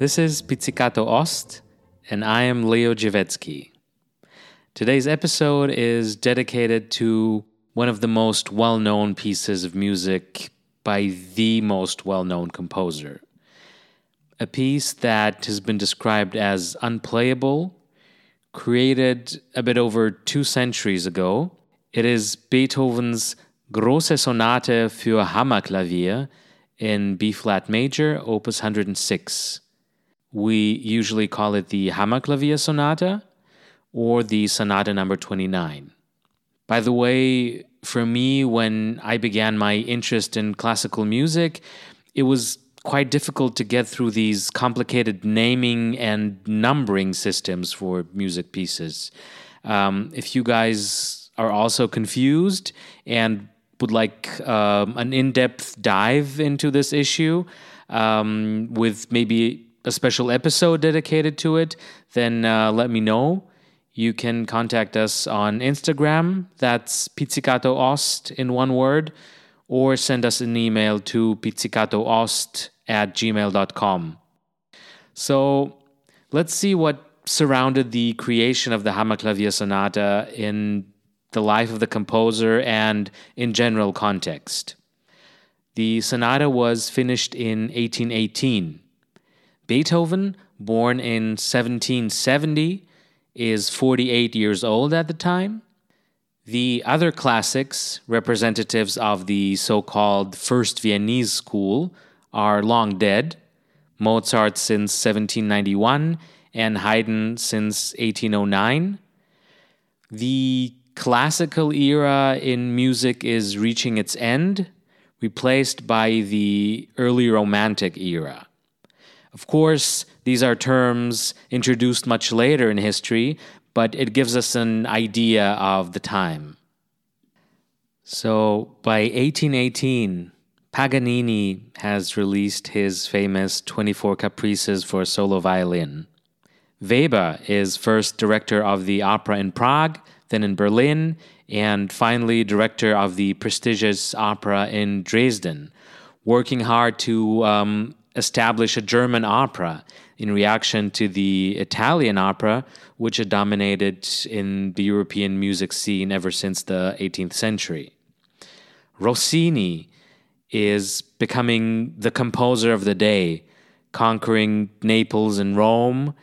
This is Pizzicato Ost, and I am Leo Jevetsky. Today's episode is dedicated to one of the most well known pieces of music by the most well known composer. A piece that has been described as unplayable, created a bit over two centuries ago. It is Beethoven's Große Sonate für Hammerklavier in B flat major, opus 106. We usually call it the Hammerklavier Sonata or the Sonata number 29. By the way, for me, when I began my interest in classical music, it was quite difficult to get through these complicated naming and numbering systems for music pieces. Um, if you guys are also confused and would like um, an in depth dive into this issue um, with maybe a special episode dedicated to it, then uh, let me know. You can contact us on Instagram, that's Pizzicato Ost in one word, or send us an email to pizzicatoost at gmail.com. So let's see what surrounded the creation of the Hammerklavier Sonata in the life of the composer and in general context. The sonata was finished in 1818. Beethoven, born in 1770, is 48 years old at the time. The other classics, representatives of the so called First Viennese School, are long dead Mozart since 1791 and Haydn since 1809. The classical era in music is reaching its end, replaced by the early Romantic era. Of course, these are terms introduced much later in history, but it gives us an idea of the time. So, by 1818, Paganini has released his famous 24 Caprices for solo violin. Weber is first director of the opera in Prague, then in Berlin, and finally director of the prestigious opera in Dresden, working hard to um, establish a German opera in reaction to the Italian opera, which had dominated in the European music scene ever since the 18th century. Rossini is becoming the composer of the day, conquering Naples and Rome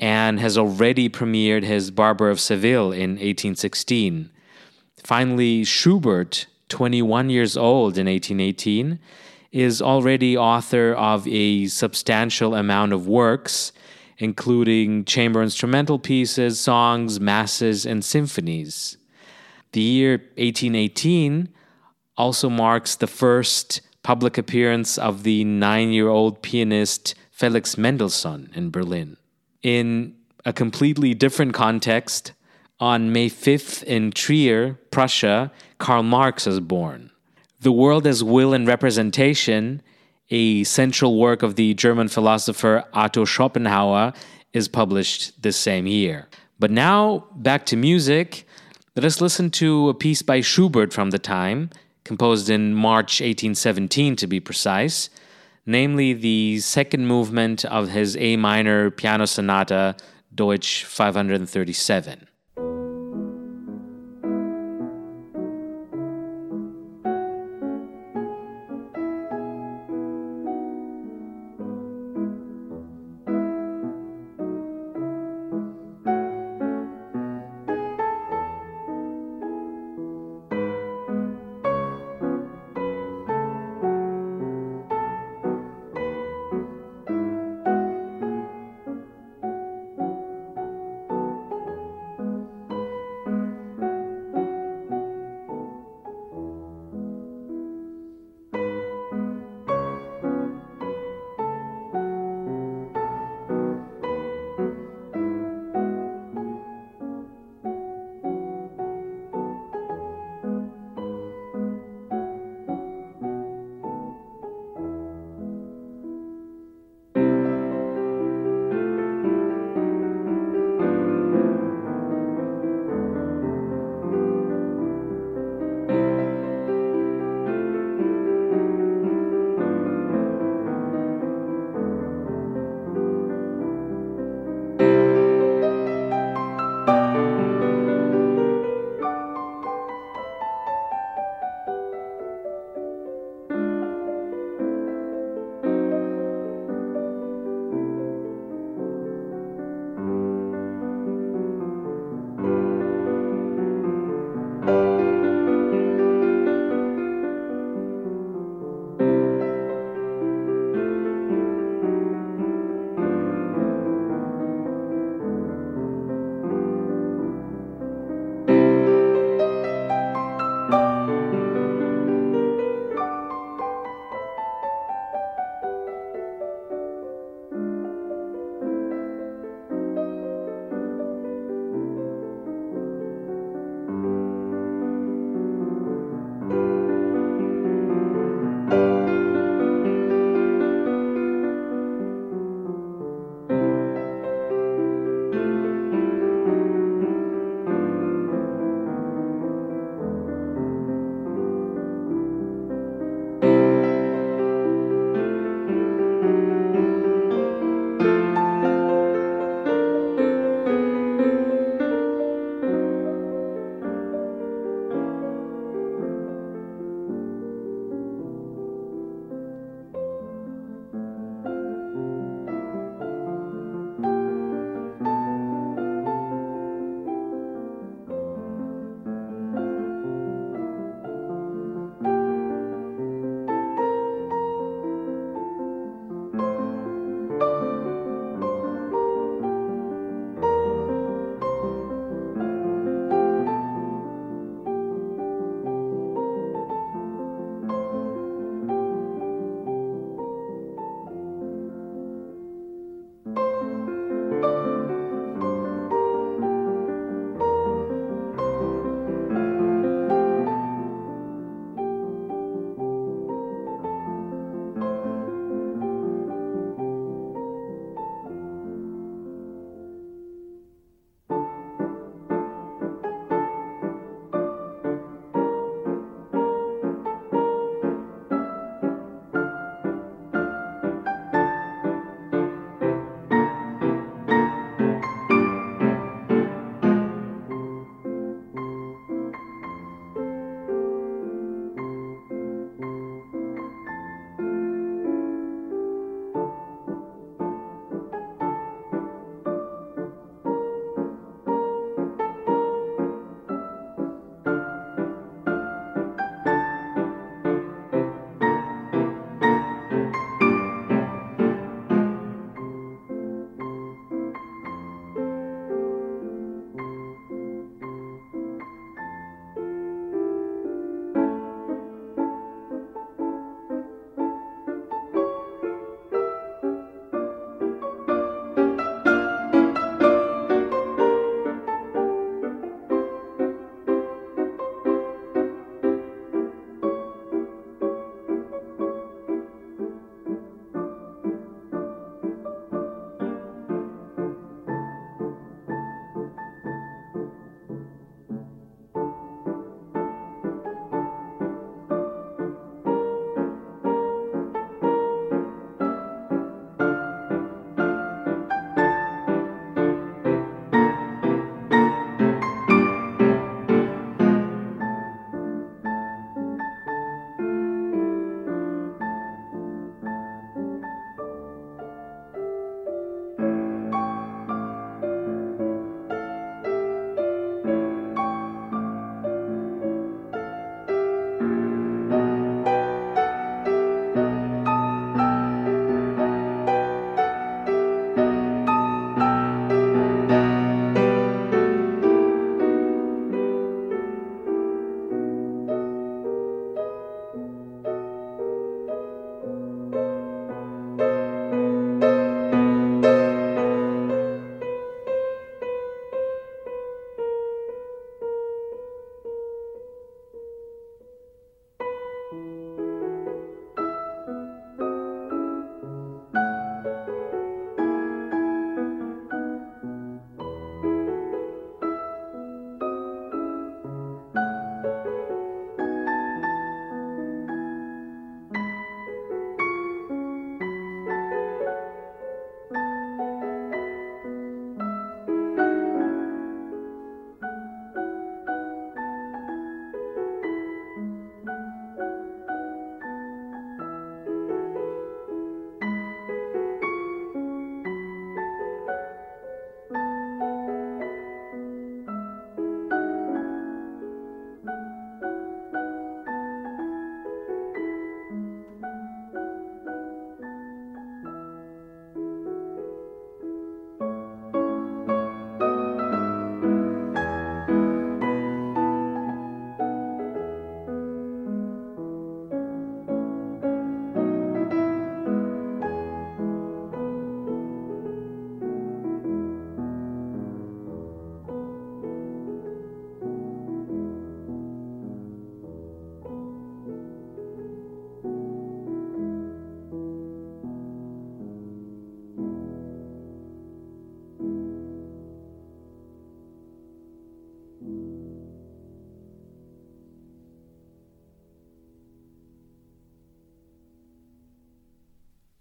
and has already premiered his Barber of Seville in 1816. Finally, Schubert, 21 years old in 1818, is already author of a substantial amount of works, including chamber instrumental pieces, songs, masses, and symphonies. The year 1818 also marks the first public appearance of the nine year old pianist Felix Mendelssohn in Berlin in a completely different context, on May 5th in Trier, Prussia, Karl Marx was born. The World as Will and Representation, a central work of the German philosopher Arthur Schopenhauer, is published this same year. But now, back to music. Let us listen to a piece by Schubert from the time, composed in March 1817 to be precise, namely the second movement of his A minor piano sonata, Deutsch 537.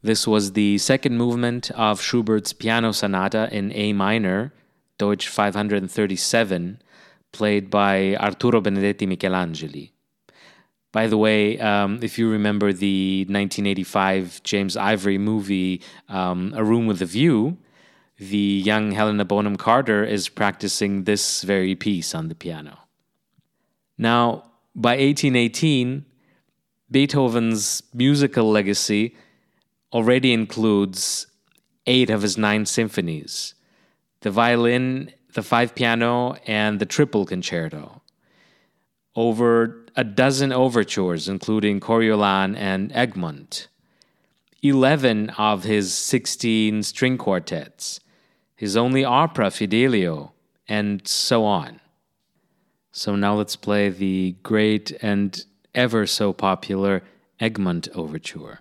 This was the second movement of Schubert's Piano Sonata in A minor, Deutsch 537, played by Arturo Benedetti Michelangeli. By the way, um, if you remember the 1985 James Ivory movie, um, A Room with a View, the young Helena Bonham Carter is practicing this very piece on the piano. Now, by 1818, Beethoven's musical legacy already includes eight of his nine symphonies the violin, the five piano, and the triple concerto. Over a dozen overtures, including Coriolan and Egmont. 11 of his 16 string quartets, his only opera, Fidelio, and so on. So now let's play the great and ever so popular Egmont Overture.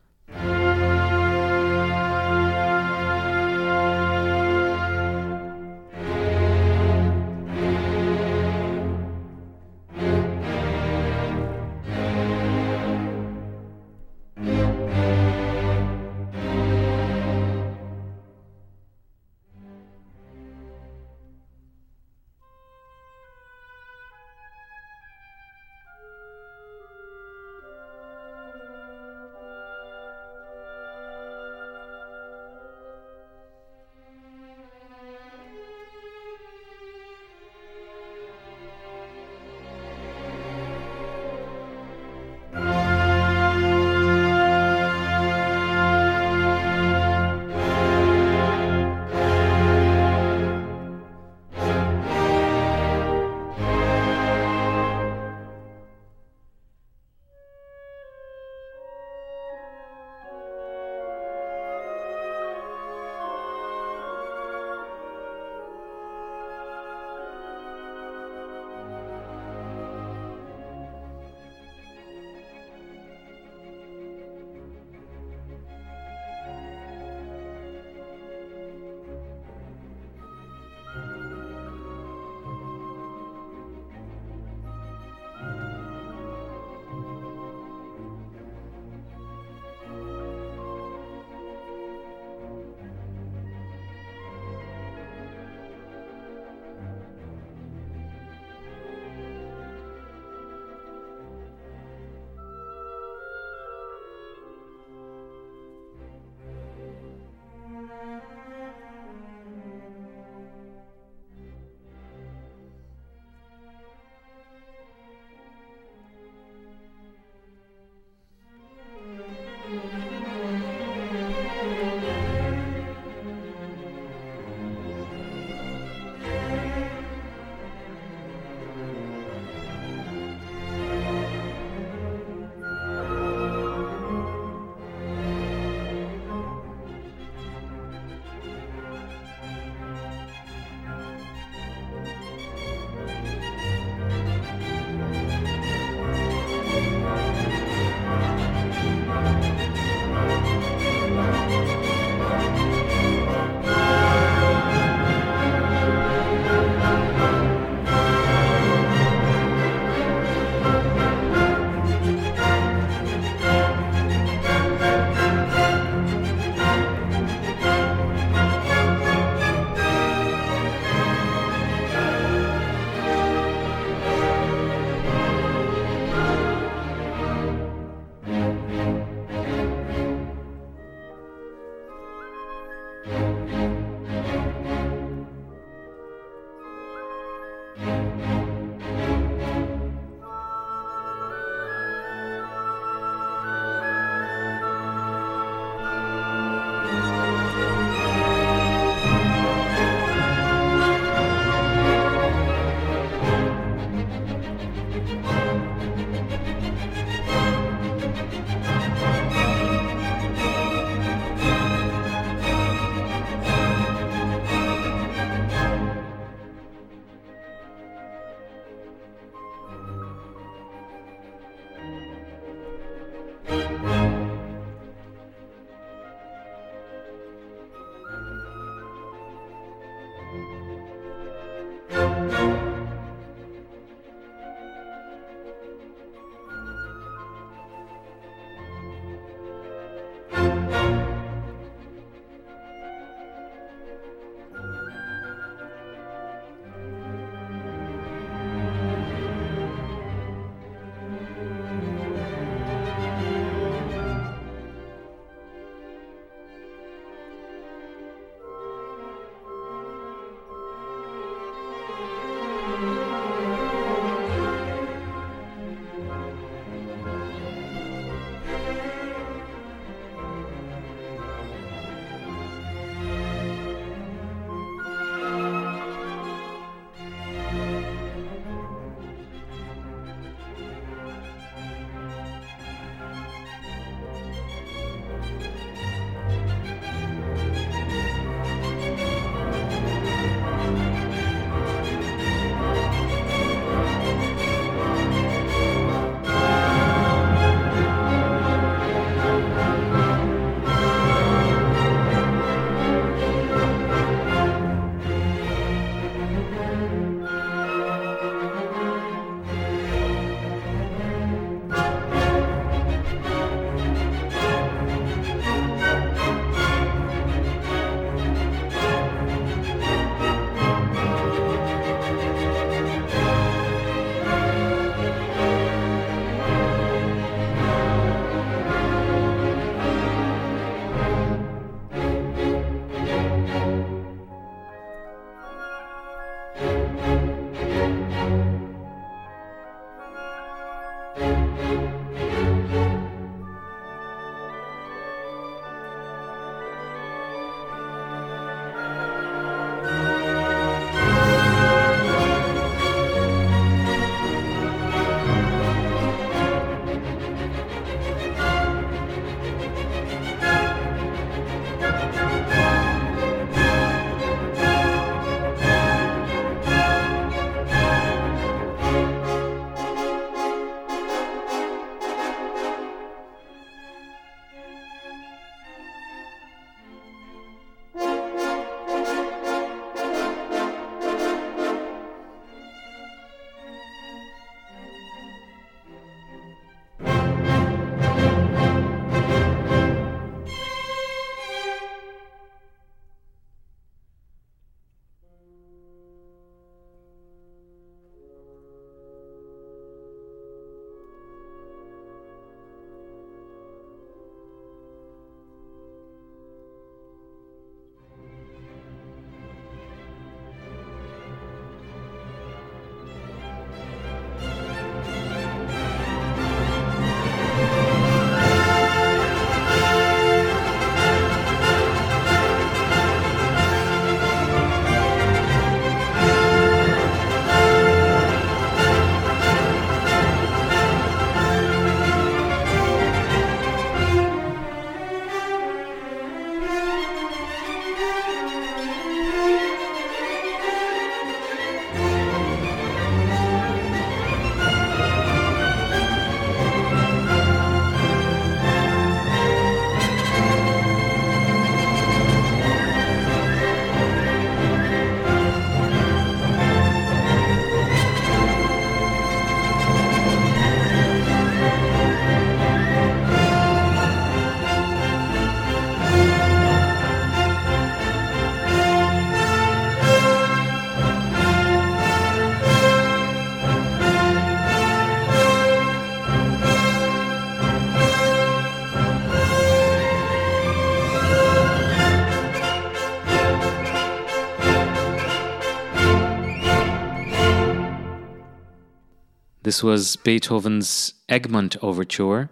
This was Beethoven's Egmont Overture,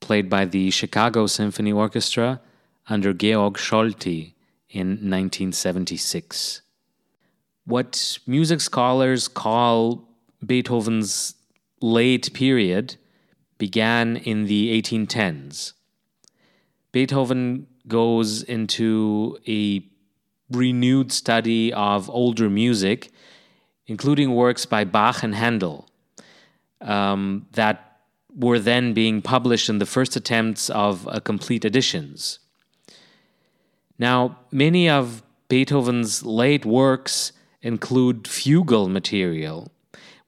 played by the Chicago Symphony Orchestra under Georg Solti in 1976. What music scholars call Beethoven's late period began in the 1810s. Beethoven goes into a renewed study of older music, including works by Bach and Handel, um, that were then being published in the first attempts of uh, complete editions. Now, many of Beethoven's late works include fugal material,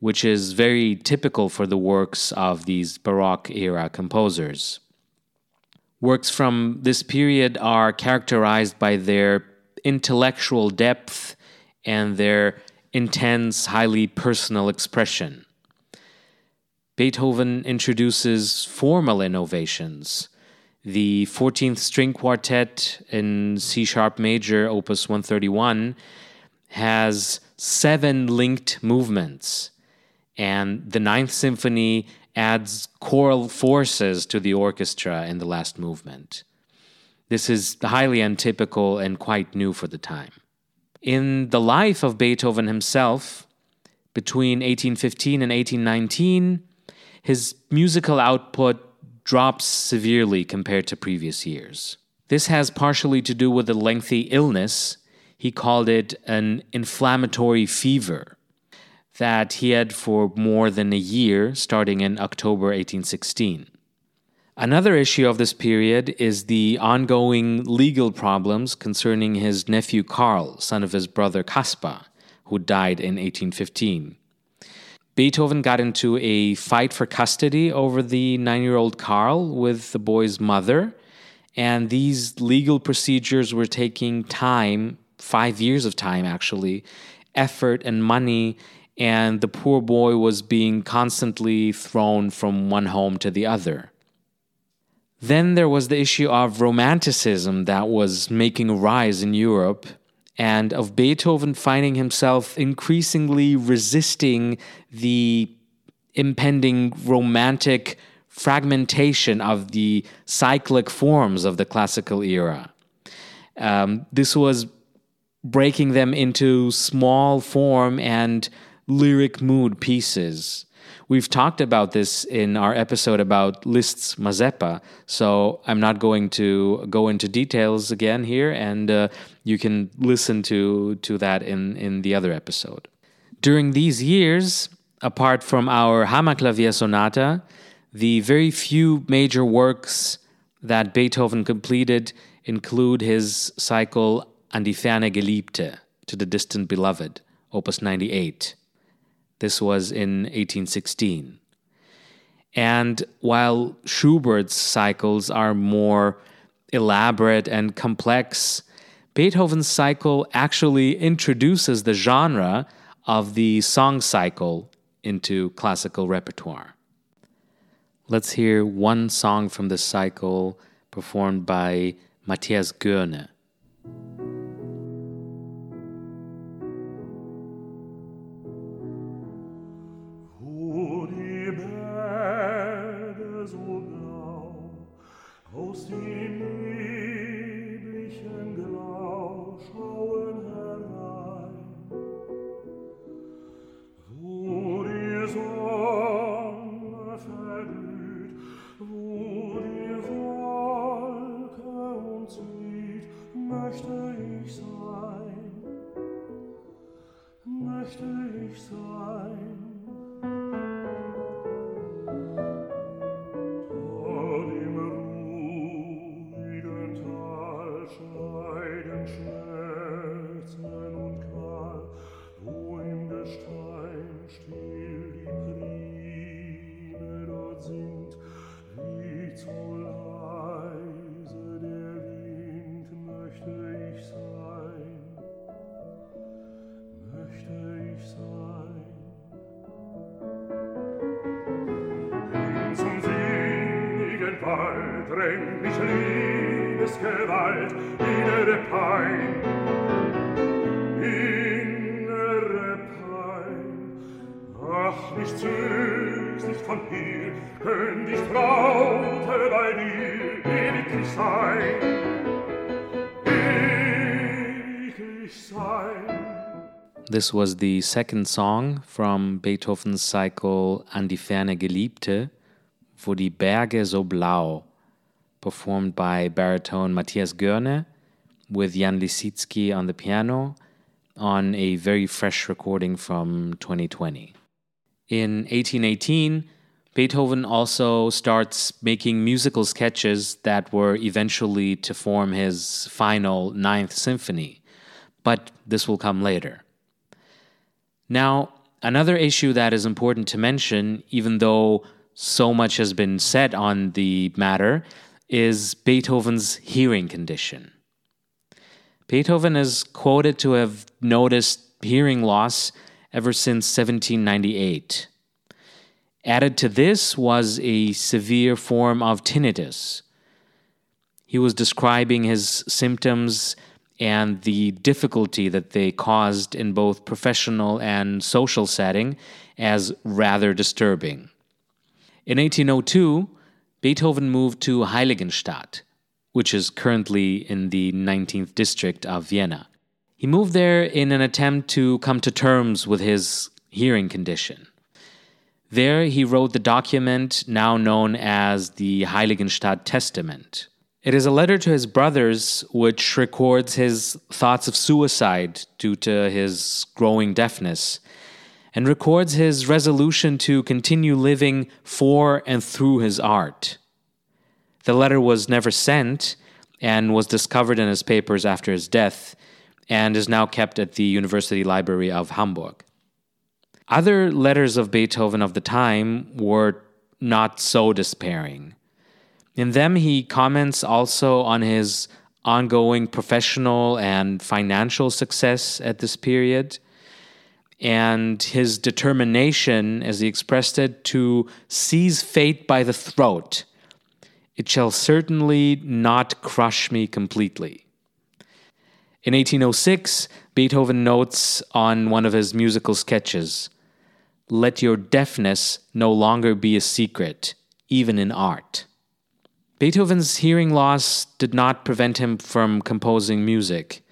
which is very typical for the works of these Baroque era composers. Works from this period are characterized by their intellectual depth and their intense, highly personal expression. Beethoven introduces formal innovations. The 14th string quartet in C sharp major, opus 131, has seven linked movements, and the Ninth Symphony adds choral forces to the orchestra in the last movement. This is highly untypical and quite new for the time. In the life of Beethoven himself, between 1815 and 1819, his musical output drops severely compared to previous years. This has partially to do with a lengthy illness. He called it an inflammatory fever that he had for more than a year, starting in October 1816. Another issue of this period is the ongoing legal problems concerning his nephew Karl, son of his brother Caspar, who died in 1815. Beethoven got into a fight for custody over the nine year old Karl with the boy's mother, and these legal procedures were taking time five years of time, actually, effort and money, and the poor boy was being constantly thrown from one home to the other. Then there was the issue of romanticism that was making a rise in Europe and of Beethoven finding himself increasingly resisting the impending romantic fragmentation of the cyclic forms of the classical era. Um, this was breaking them into small form and lyric mood pieces. We've talked about this in our episode about Liszt's Mazeppa, so I'm not going to go into details again here, and uh, you can listen to, to that in, in the other episode. During these years, apart from our Hammerklavier Sonata, the very few major works that Beethoven completed include his cycle An die ferne Geliebte, to the distant beloved, opus 98. This was in 1816. And while Schubert's cycles are more elaborate and complex, Beethoven's cycle actually introduces the genre of the song cycle into classical repertoire. Let's hear one song from the cycle performed by Matthias Goerne. drängt This was the second song from Beethoven's cycle An die ferne Geliebte, Wo die Berge so blau, performed by baritone Matthias Goerne with Jan Lisiecki on the piano on a very fresh recording from 2020. In 1818, Beethoven also starts making musical sketches that were eventually to form his final Ninth Symphony, but this will come later. Now, another issue that is important to mention, even though so much has been said on the matter, is Beethoven's hearing condition. Beethoven is quoted to have noticed hearing loss ever since 1798. Added to this was a severe form of tinnitus. He was describing his symptoms and the difficulty that they caused in both professional and social setting as rather disturbing. In 1802, Beethoven moved to Heiligenstadt, which is currently in the 19th district of Vienna. He moved there in an attempt to come to terms with his hearing condition. There, he wrote the document now known as the Heiligenstadt Testament. It is a letter to his brothers which records his thoughts of suicide due to his growing deafness and records his resolution to continue living for and through his art. The letter was never sent and was discovered in his papers after his death and is now kept at the University Library of Hamburg. Other letters of Beethoven of the time were not so despairing. In them, he comments also on his ongoing professional and financial success at this period and his determination, as he expressed it, to seize fate by the throat. It shall certainly not crush me completely. In 1806, Beethoven notes on one of his musical sketches Let your deafness no longer be a secret, even in art. Beethoven's hearing loss did not prevent him from composing music,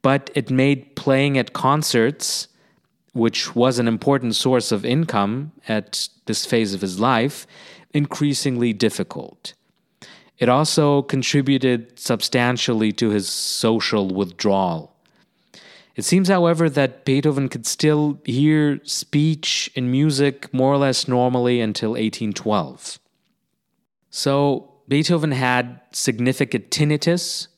but it made playing at concerts, which was an important source of income at this phase of his life, increasingly difficult. It also contributed substantially to his social withdrawal. It seems, however, that Beethoven could still hear speech and music more or less normally until 1812. So, Beethoven had significant tinnitus,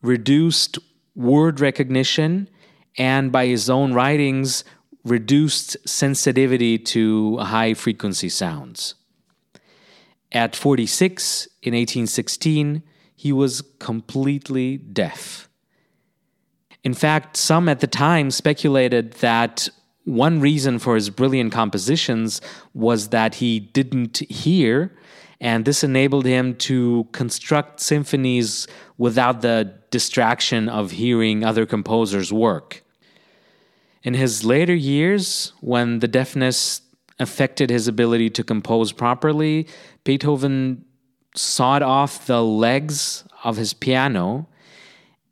reduced word recognition, and by his own writings, reduced sensitivity to high frequency sounds. At 46, in 1816, he was completely deaf. In fact, some at the time speculated that one reason for his brilliant compositions was that he didn't hear, and this enabled him to construct symphonies without the distraction of hearing other composers' work. In his later years, when the deafness affected his ability to compose properly, Beethoven sawed off the legs of his piano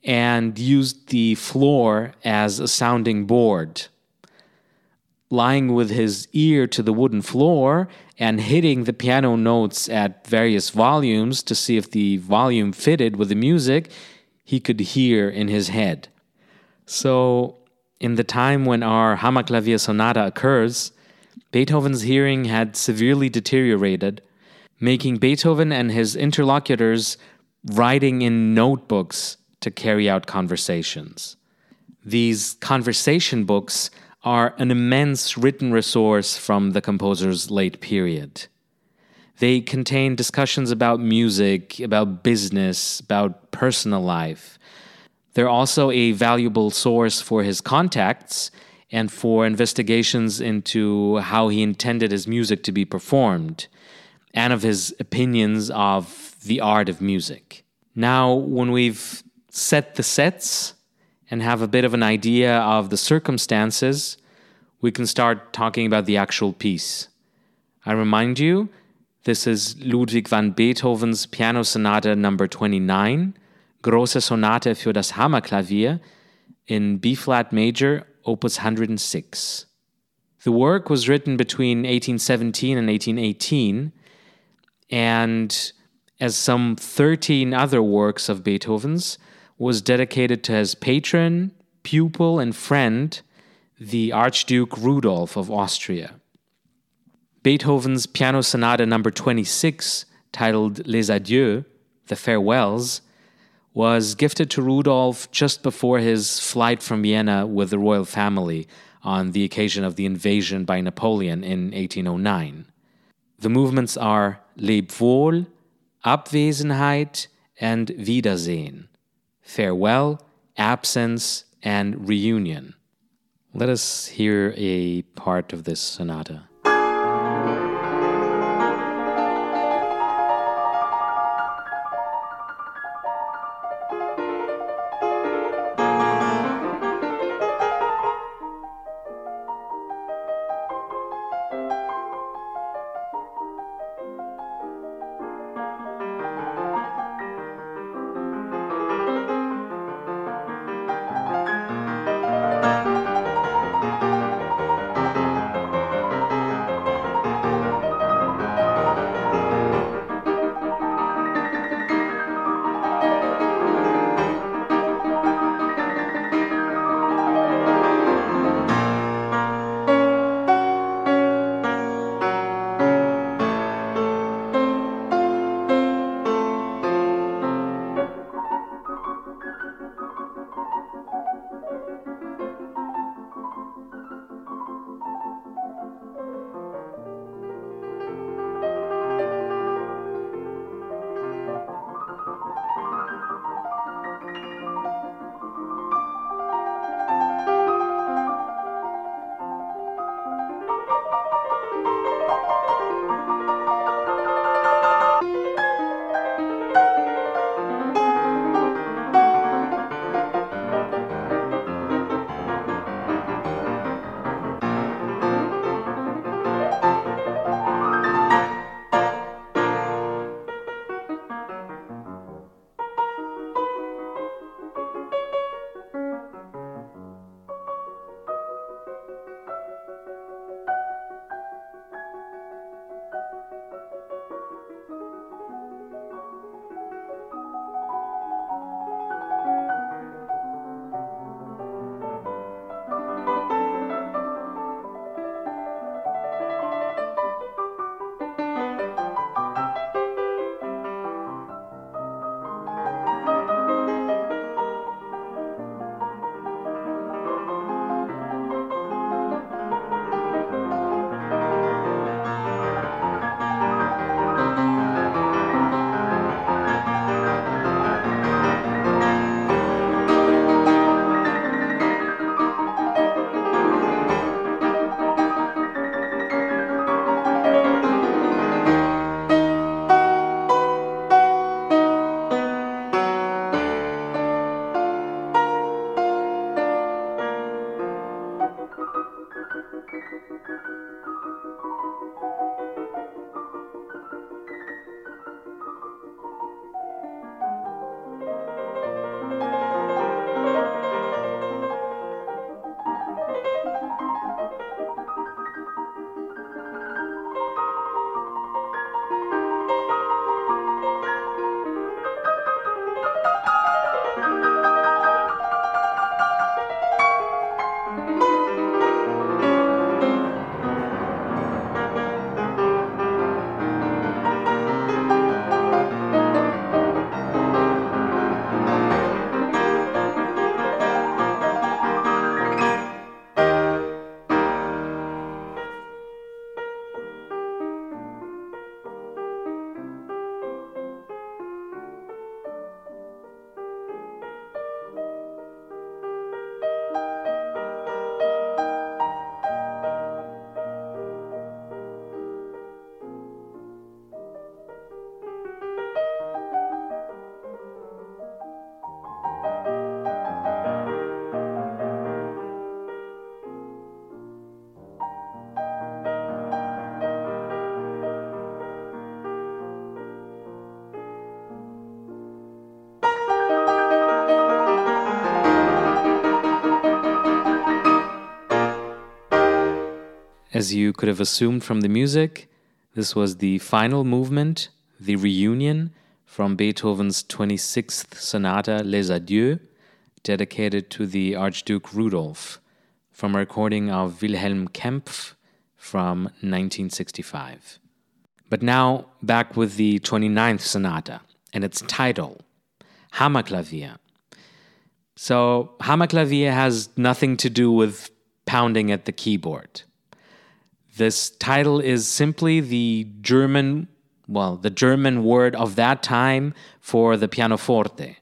and used the floor as a sounding board. Lying with his ear to the wooden floor and hitting the piano notes at various volumes to see if the volume fitted with the music, he could hear in his head. So, in the time when our Hammerklavier Sonata occurs, Beethoven's hearing had severely deteriorated, making Beethoven and his interlocutors writing in notebooks to carry out conversations. These conversation books are an immense written resource from the composer's late period. They contain discussions about music, about business, about personal life. They're also a valuable source for his contacts and for investigations into how he intended his music to be performed and of his opinions of the art of music. Now, when we've set the sets and have a bit of an idea of the circumstances, we can start talking about the actual piece. I remind you, this is Ludwig van Beethoven's Piano Sonata number 29, Große Sonate für das Hammerklavier, in B flat major, opus 106. The work was written between 1817 and 1818, and as some 13 other works of Beethoven's, was dedicated to his patron, pupil, and friend, the Archduke Rudolph of Austria. Beethoven's Piano Sonata number 26, titled Les Adieux, The Farewells, was gifted to Rudolph just before his flight from Vienna with the royal family on the occasion of the invasion by Napoleon in 1809. The movements are Leb wohl, Abwesenheit, and Wiedersehen, farewell, absence, and reunion. Let us hear a part of this sonata. As you could have assumed from the music, this was the final movement, the reunion from Beethoven's 26th sonata Les Adieux, dedicated to the Archduke Rudolf, from a recording of Wilhelm Kempff from 1965. But now back with the 29th sonata and its title, Hammerklavier. So, Hammerklavier has nothing to do with pounding at the keyboard. This title is simply the German, well, the German word of that time for the pianoforte.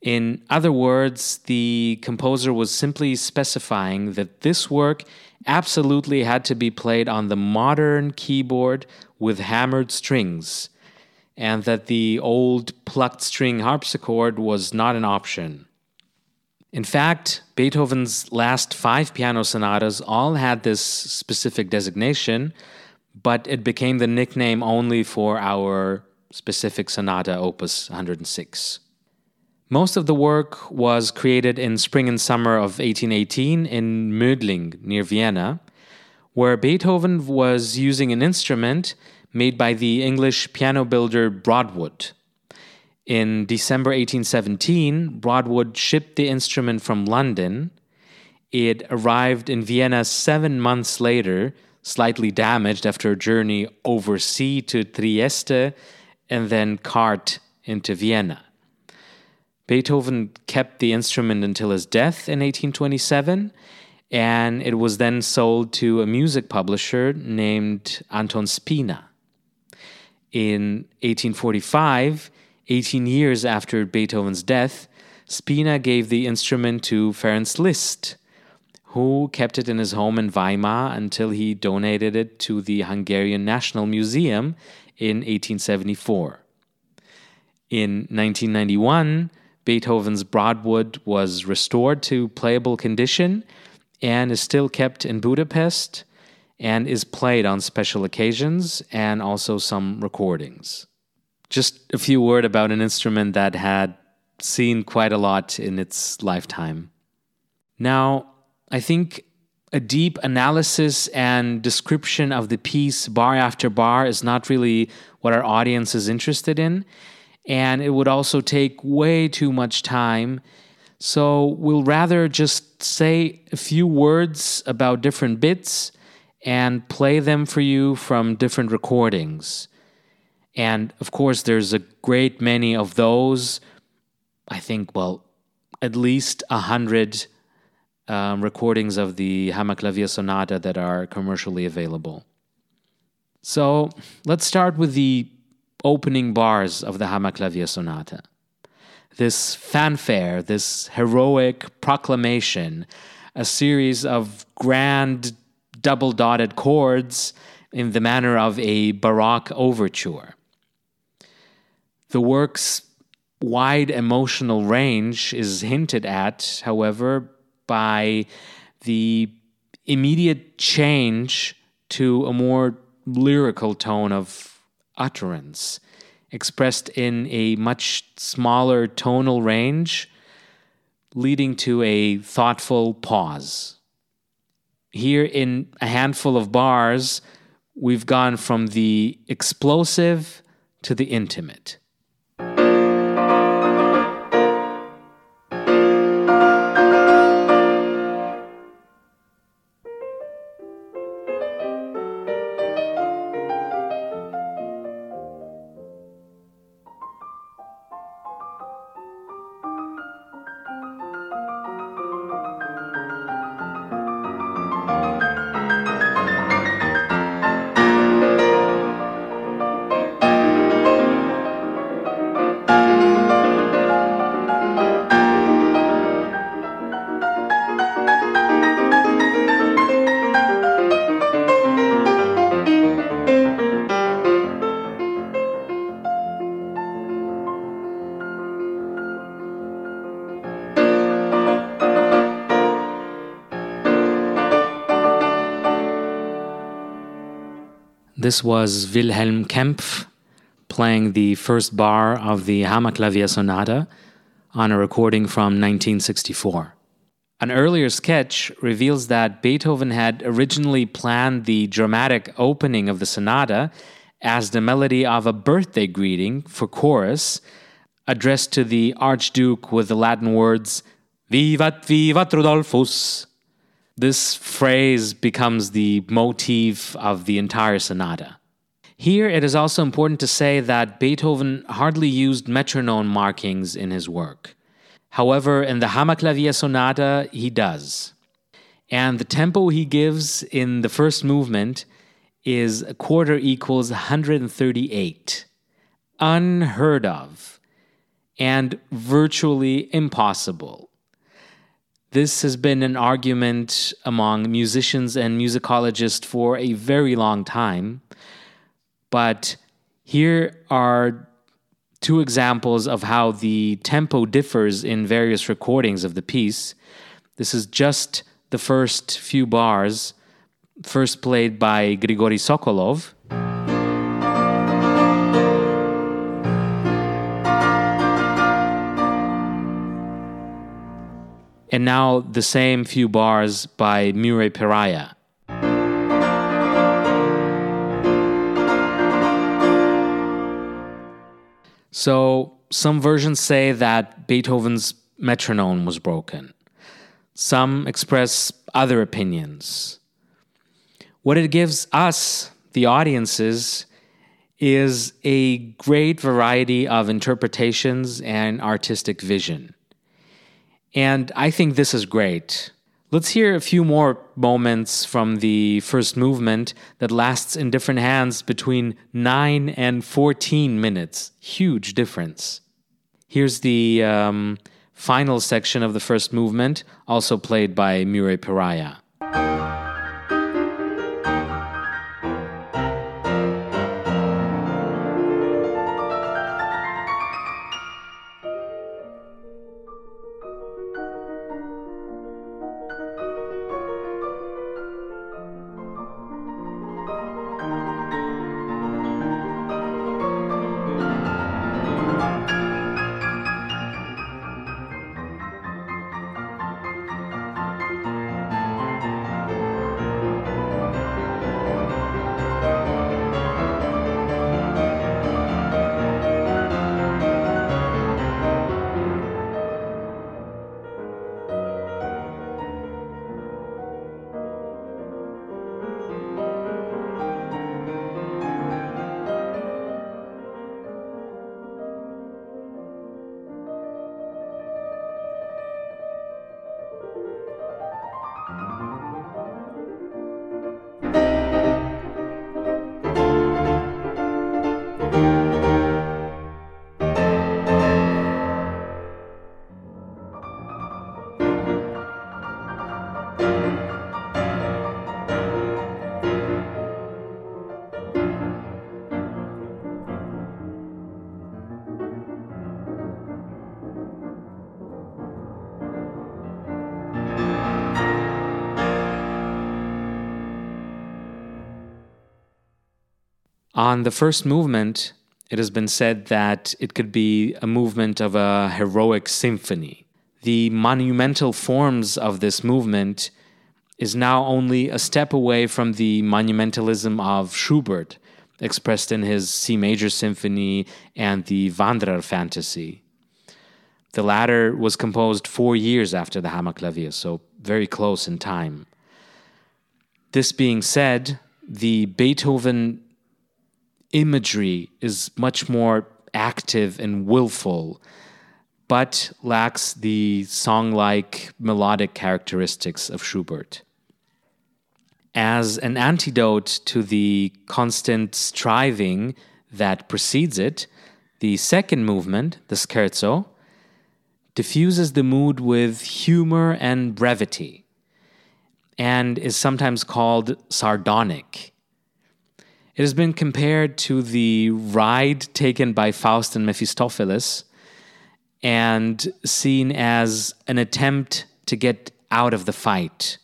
In other words, the composer was simply specifying that this work absolutely had to be played on the modern keyboard with hammered strings, and that the old plucked string harpsichord was not an option. In fact, Beethoven's last five piano sonatas all had this specific designation, but it became the nickname only for our specific sonata, Opus 106. Most of the work was created in spring and summer of 1818 in Mödling, near Vienna, where Beethoven was using an instrument made by the English piano builder Broadwood. In December 1817, Broadwood shipped the instrument from London. It arrived in Vienna seven months later, slightly damaged after a journey overseas to Trieste and then cart into Vienna. Beethoven kept the instrument until his death in 1827, and it was then sold to a music publisher named Anton Spina. In 1845, 18 years after Beethoven's death, Spina gave the instrument to Ferenc Liszt, who kept it in his home in Weimar until he donated it to the Hungarian National Museum in 1874. In 1991, Beethoven's Broadwood was restored to playable condition and is still kept in Budapest and is played on special occasions and also some recordings just a few word about an instrument that had seen quite a lot in its lifetime. Now, I think a deep analysis and description of the piece bar after bar is not really what our audience is interested in, and it would also take way too much time. So, we'll rather just say a few words about different bits and play them for you from different recordings. And of course, there's a great many of those. I think, well, at least a hundred um, recordings of the Hammerklavier Sonata that are commercially available. So let's start with the opening bars of the Hammerklavier Sonata. This fanfare, this heroic proclamation, a series of grand double dotted chords in the manner of a Baroque overture. The work's wide emotional range is hinted at, however, by the immediate change to a more lyrical tone of utterance, expressed in a much smaller tonal range, leading to a thoughtful pause. Here, in a handful of bars, we've gone from the explosive to the intimate. This was Wilhelm Kempff playing the first bar of the Hammerklavier Sonata on a recording from 1964. An earlier sketch reveals that Beethoven had originally planned the dramatic opening of the sonata as the melody of a birthday greeting for chorus addressed to the Archduke with the Latin words Vivat, vivat Rudolphus. This phrase becomes the motif of the entire sonata. Here, it is also important to say that Beethoven hardly used metronome markings in his work. However, in the Hammerklavier Sonata, he does. And the tempo he gives in the first movement is a quarter equals 138. Unheard of and virtually impossible. This has been an argument among musicians and musicologists for a very long time. But here are two examples of how the tempo differs in various recordings of the piece. This is just the first few bars, first played by Grigory Sokolov. And now the same few bars by Murray Perahia. So, some versions say that Beethoven's metronome was broken. Some express other opinions. What it gives us, the audiences, is a great variety of interpretations and artistic vision. And I think this is great. Let's hear a few more moments from the first movement that lasts in different hands between 9 and 14 minutes. Huge difference. Here's the um, final section of the first movement, also played by Murray Perahia. On the first movement, it has been said that it could be a movement of a heroic symphony. The monumental forms of this movement is now only a step away from the monumentalism of Schubert, expressed in his C major symphony and the Wanderer fantasy. The latter was composed four years after the Hammerklavier, so very close in time. This being said, the Beethoven imagery is much more active and willful, but lacks the song like melodic characteristics of Schubert. As an antidote to the constant striving that precedes it, the second movement, the scherzo, diffuses the mood with humor and brevity and is sometimes called sardonic it has been compared to the ride taken by Faust and Mephistopheles and seen as an attempt to get out of the fight.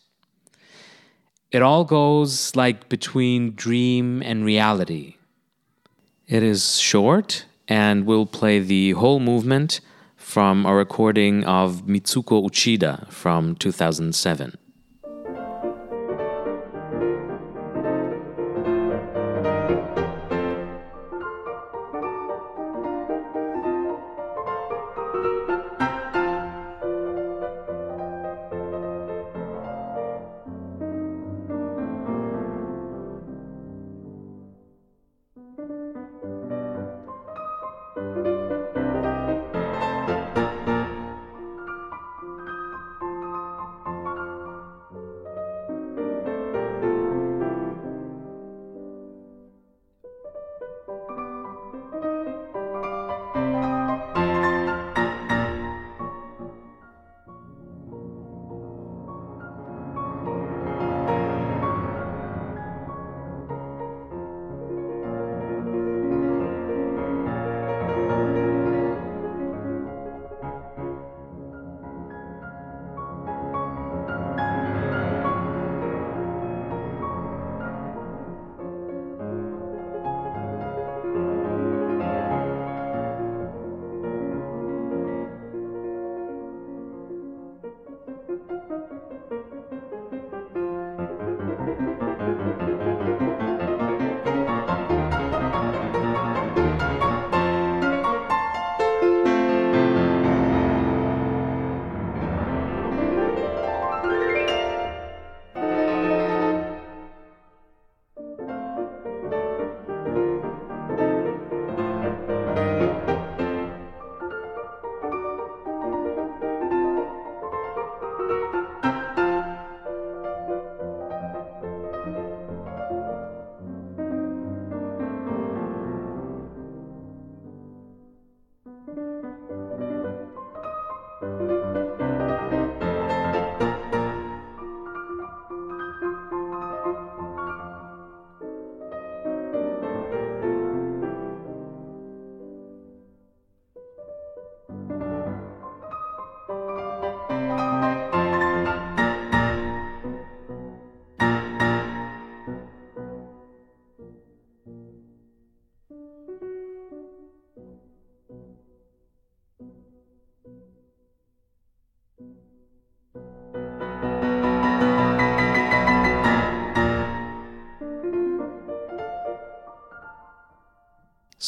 It all goes like between dream and reality. It is short, and we'll play the whole movement from a recording of Mitsuko Uchida from 2007.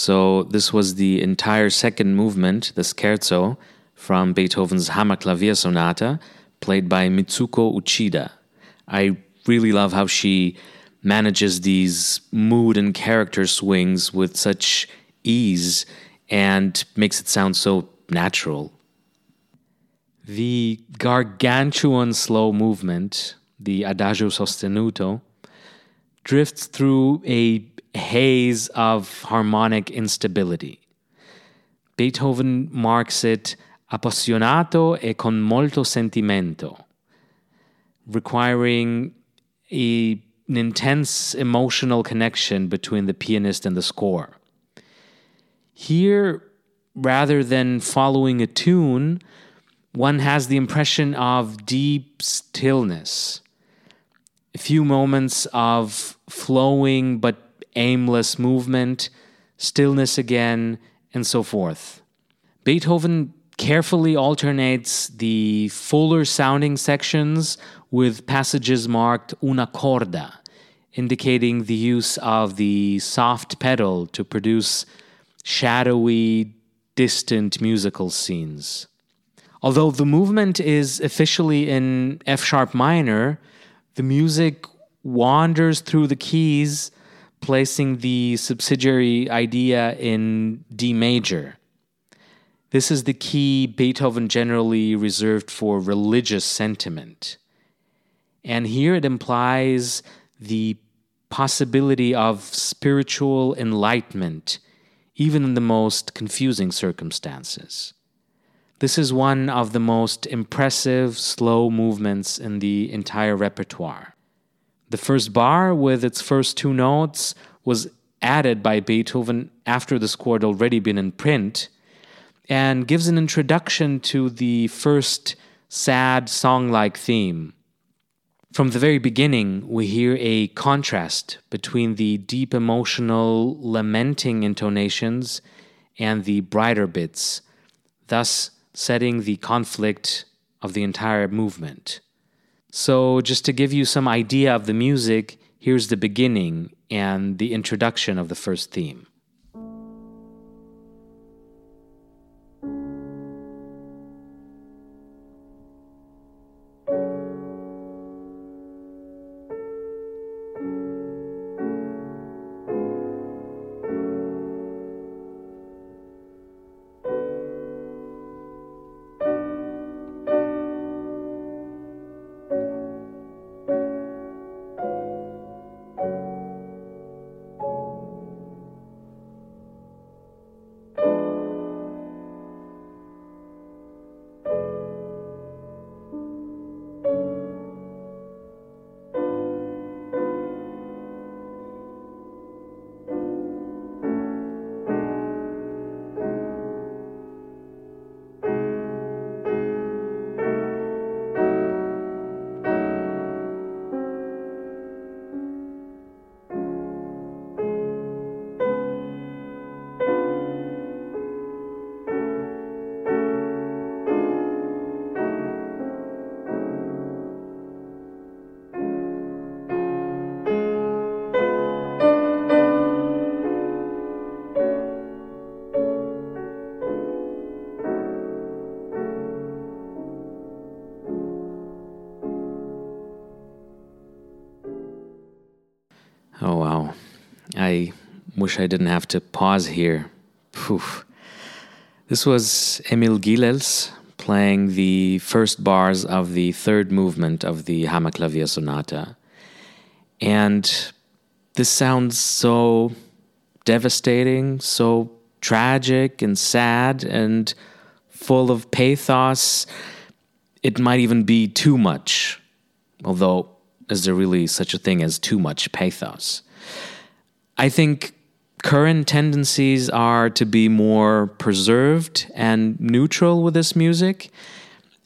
So, this was the entire second movement, the scherzo, from Beethoven's Hammerklavier Sonata, played by Mitsuko Uchida. I really love how she manages these mood and character swings with such ease and makes it sound so natural. The gargantuan slow movement, the adagio sostenuto, drifts through a haze of harmonic instability. Beethoven marks it appassionato e con molto sentimento, requiring a, an intense emotional connection between the pianist and the score. Here, rather than following a tune, one has the impression of deep stillness, a few moments of flowing but aimless movement, stillness again, and so forth. Beethoven carefully alternates the fuller sounding sections with passages marked una corda, indicating the use of the soft pedal to produce shadowy, distant musical scenes. Although the movement is officially in F sharp minor, the music wanders through the keys placing the subsidiary idea in D major. This is the key Beethoven generally reserved for religious sentiment. And here it implies the possibility of spiritual enlightenment, even in the most confusing circumstances. This is one of the most impressive slow movements in the entire repertoire. The first bar, with its first two notes, was added by Beethoven after the score had already been in print and gives an introduction to the first sad song like theme. From the very beginning, we hear a contrast between the deep emotional, lamenting intonations and the brighter bits. Thus, setting the conflict of the entire movement. So, just to give you some idea of the music, here's the beginning and the introduction of the first theme. Wish I didn't have to pause here. Poof. This was Emil Gilels playing the first bars of the third movement of the Hammerklavier Sonata. And this sounds so devastating, so tragic and sad and full of pathos. It might even be too much, although is there really such a thing as too much pathos? I think current tendencies are to be more preserved and neutral with this music,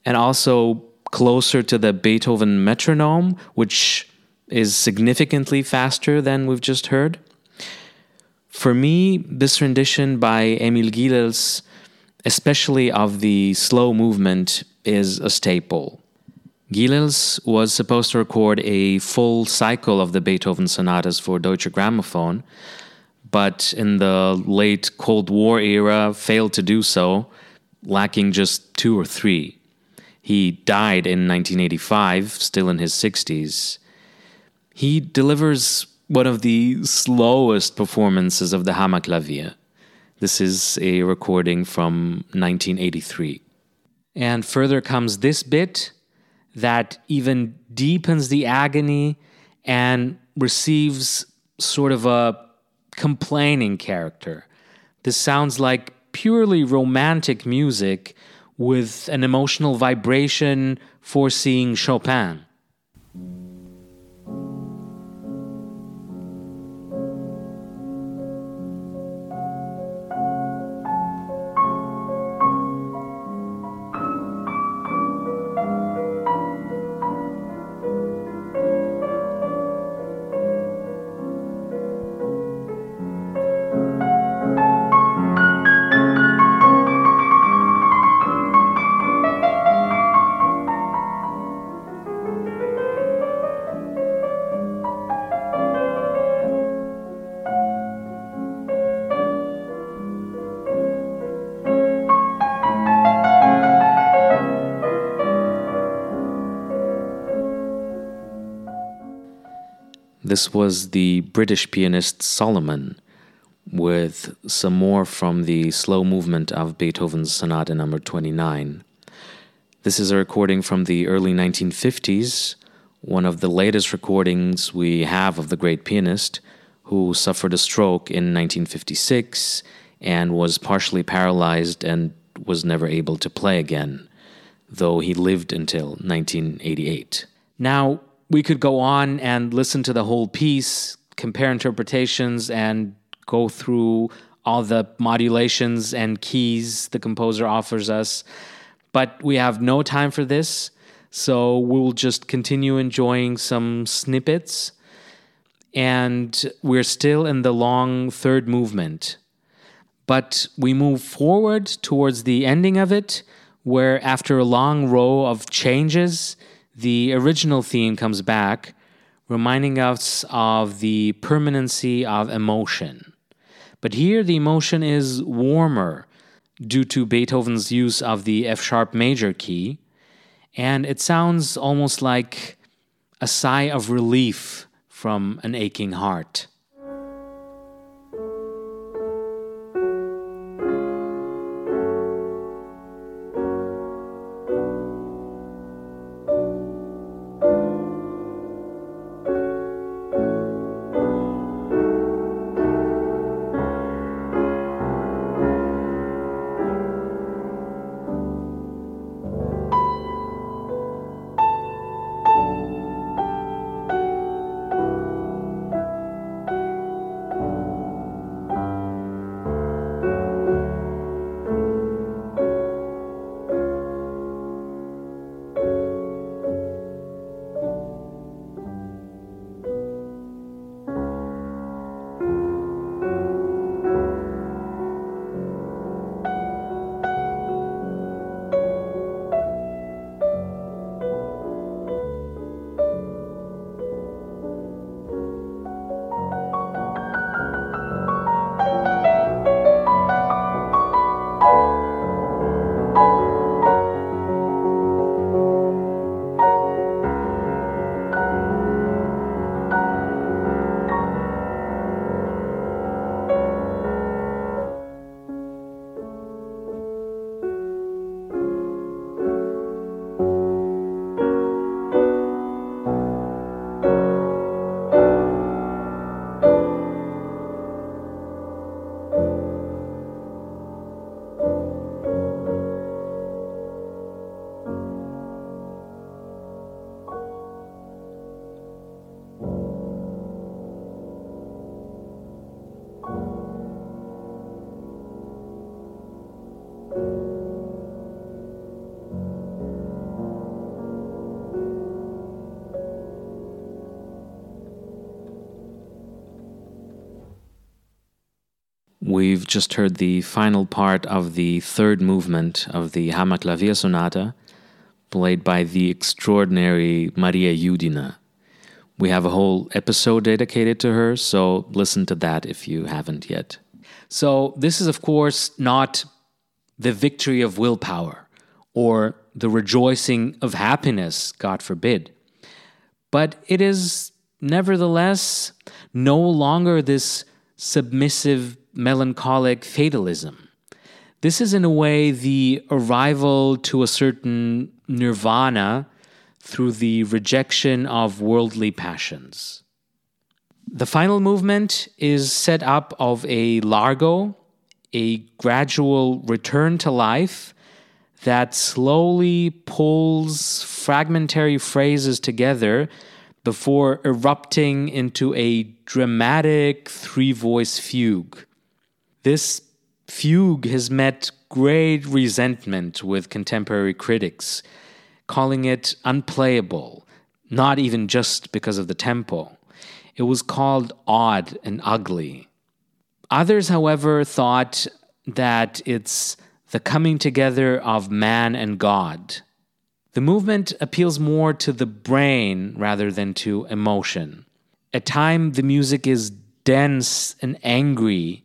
and also closer to the Beethoven metronome, which is significantly faster than we've just heard. For me, this rendition by Emil Gilels, especially of the slow movement, is a staple. Gilels was supposed to record a full cycle of the Beethoven sonatas for Deutsche Grammophon, but in the late Cold War era failed to do so, lacking just two or three. He died in 1985, still in his 60s. He delivers one of the slowest performances of the Hammerklavier. This is a recording from 1983. And further comes this bit that even deepens the agony and receives sort of a complaining character. This sounds like purely romantic music with an emotional vibration foreseeing Chopin. This was the British pianist Solomon, with some more from the slow movement of Beethoven's Sonata Number 29. This is a recording from the early 1950s, one of the latest recordings we have of the great pianist, who suffered a stroke in 1956 and was partially paralyzed and was never able to play again, though he lived until 1988. Now, we could go on and listen to the whole piece, compare interpretations, and go through all the modulations and keys the composer offers us. But we have no time for this, so we'll just continue enjoying some snippets. And we're still in the long third movement. But we move forward towards the ending of it where after a long row of changes, the original theme comes back, reminding us of the permanency of emotion. But here the emotion is warmer due to Beethoven's use of the F sharp major key, and it sounds almost like a sigh of relief from an aching heart. We've just heard the final part of the third movement of the Hammerklavier Sonata, played by the extraordinary Maria Yudina. We have a whole episode dedicated to her, so listen to that if you haven't yet. So, this is, of course, not the victory of willpower or the rejoicing of happiness, God forbid. But it is nevertheless no longer this submissive melancholic fatalism. This is, in a way, the arrival to a certain nirvana through the rejection of worldly passions. The final movement is set up of a largo, a gradual return to life that slowly pulls fragmentary phrases together before erupting into a dramatic three voice fugue. This fugue has met great resentment with contemporary critics, calling it unplayable, not even just because of the tempo. It was called odd and ugly. Others, however, thought that it's the coming together of man and God. The movement appeals more to the brain rather than to emotion. At times, the music is dense and angry,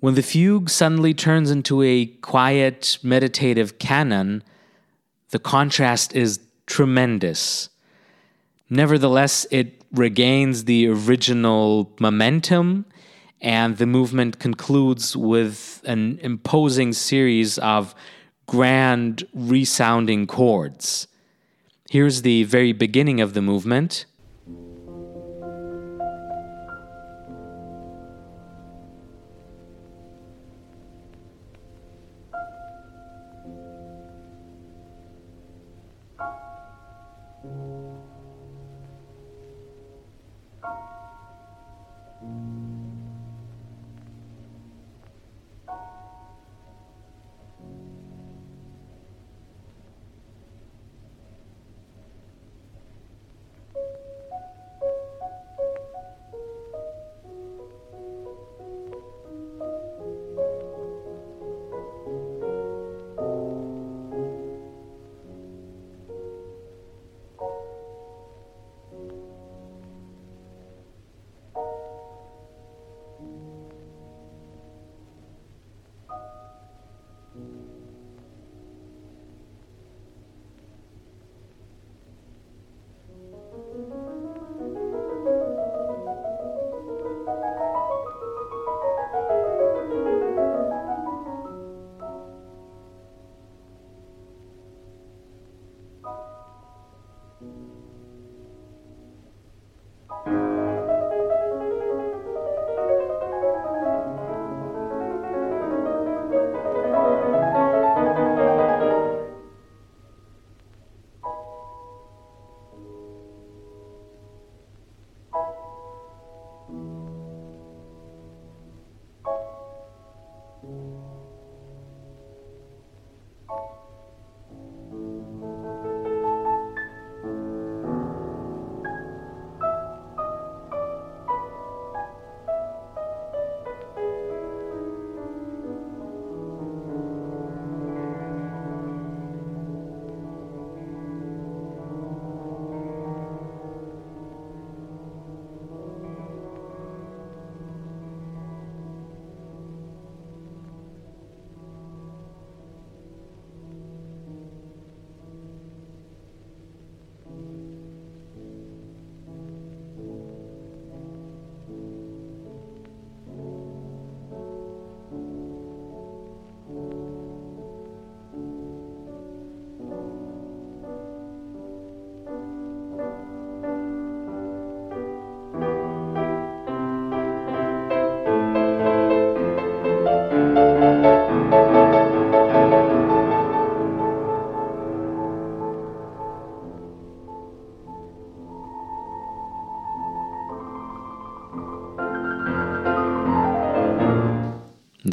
when the fugue suddenly turns into a quiet, meditative canon, the contrast is tremendous. Nevertheless, it regains the original momentum, and the movement concludes with an imposing series of grand, resounding chords. Here's the very beginning of the movement.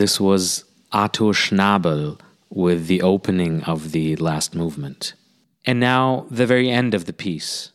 This was Artur Schnabel with the opening of the last movement. And now, the very end of the piece.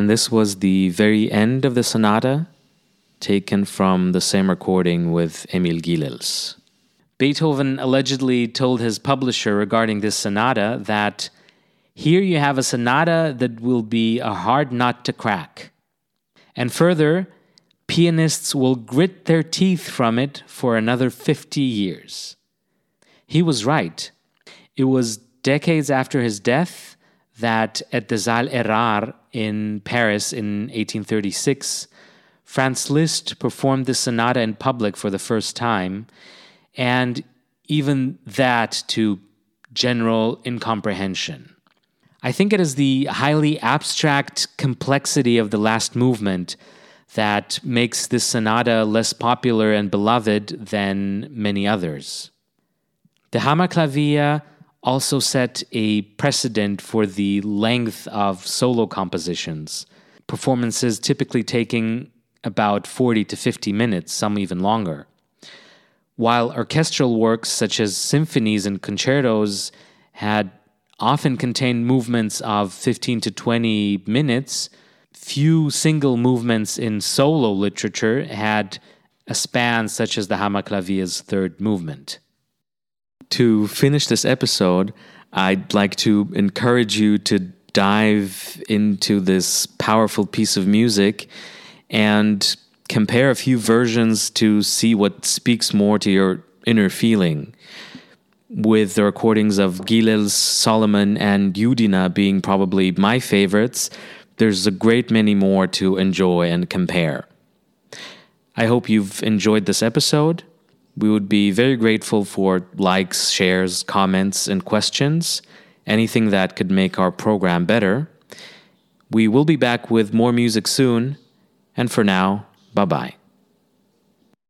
And this was the very end of the sonata, taken from the same recording with Emil Gilels. Beethoven allegedly told his publisher regarding this sonata that here you have a sonata that will be a hard nut to crack. And further, pianists will grit their teeth from it for another 50 years. He was right. It was decades after his death that at the Salle Erard in Paris in 1836, Franz Liszt performed the sonata in public for the first time, and even that to general incomprehension. I think it is the highly abstract complexity of the last movement that makes this sonata less popular and beloved than many others. The Hammerklavier also set a precedent for the length of solo compositions, performances typically taking about 40 to 50 minutes, some even longer. While orchestral works such as symphonies and concertos had often contained movements of 15 to 20 minutes, few single movements in solo literature had a span such as the Hammerklavier's third movement to finish this episode, I'd like to encourage you to dive into this powerful piece of music and compare a few versions to see what speaks more to your inner feeling. With the recordings of Gilels, Solomon, and Yudina being probably my favorites, there's a great many more to enjoy and compare. I hope you've enjoyed this episode. We would be very grateful for likes, shares, comments, and questions, anything that could make our program better. We will be back with more music soon, and for now, bye bye.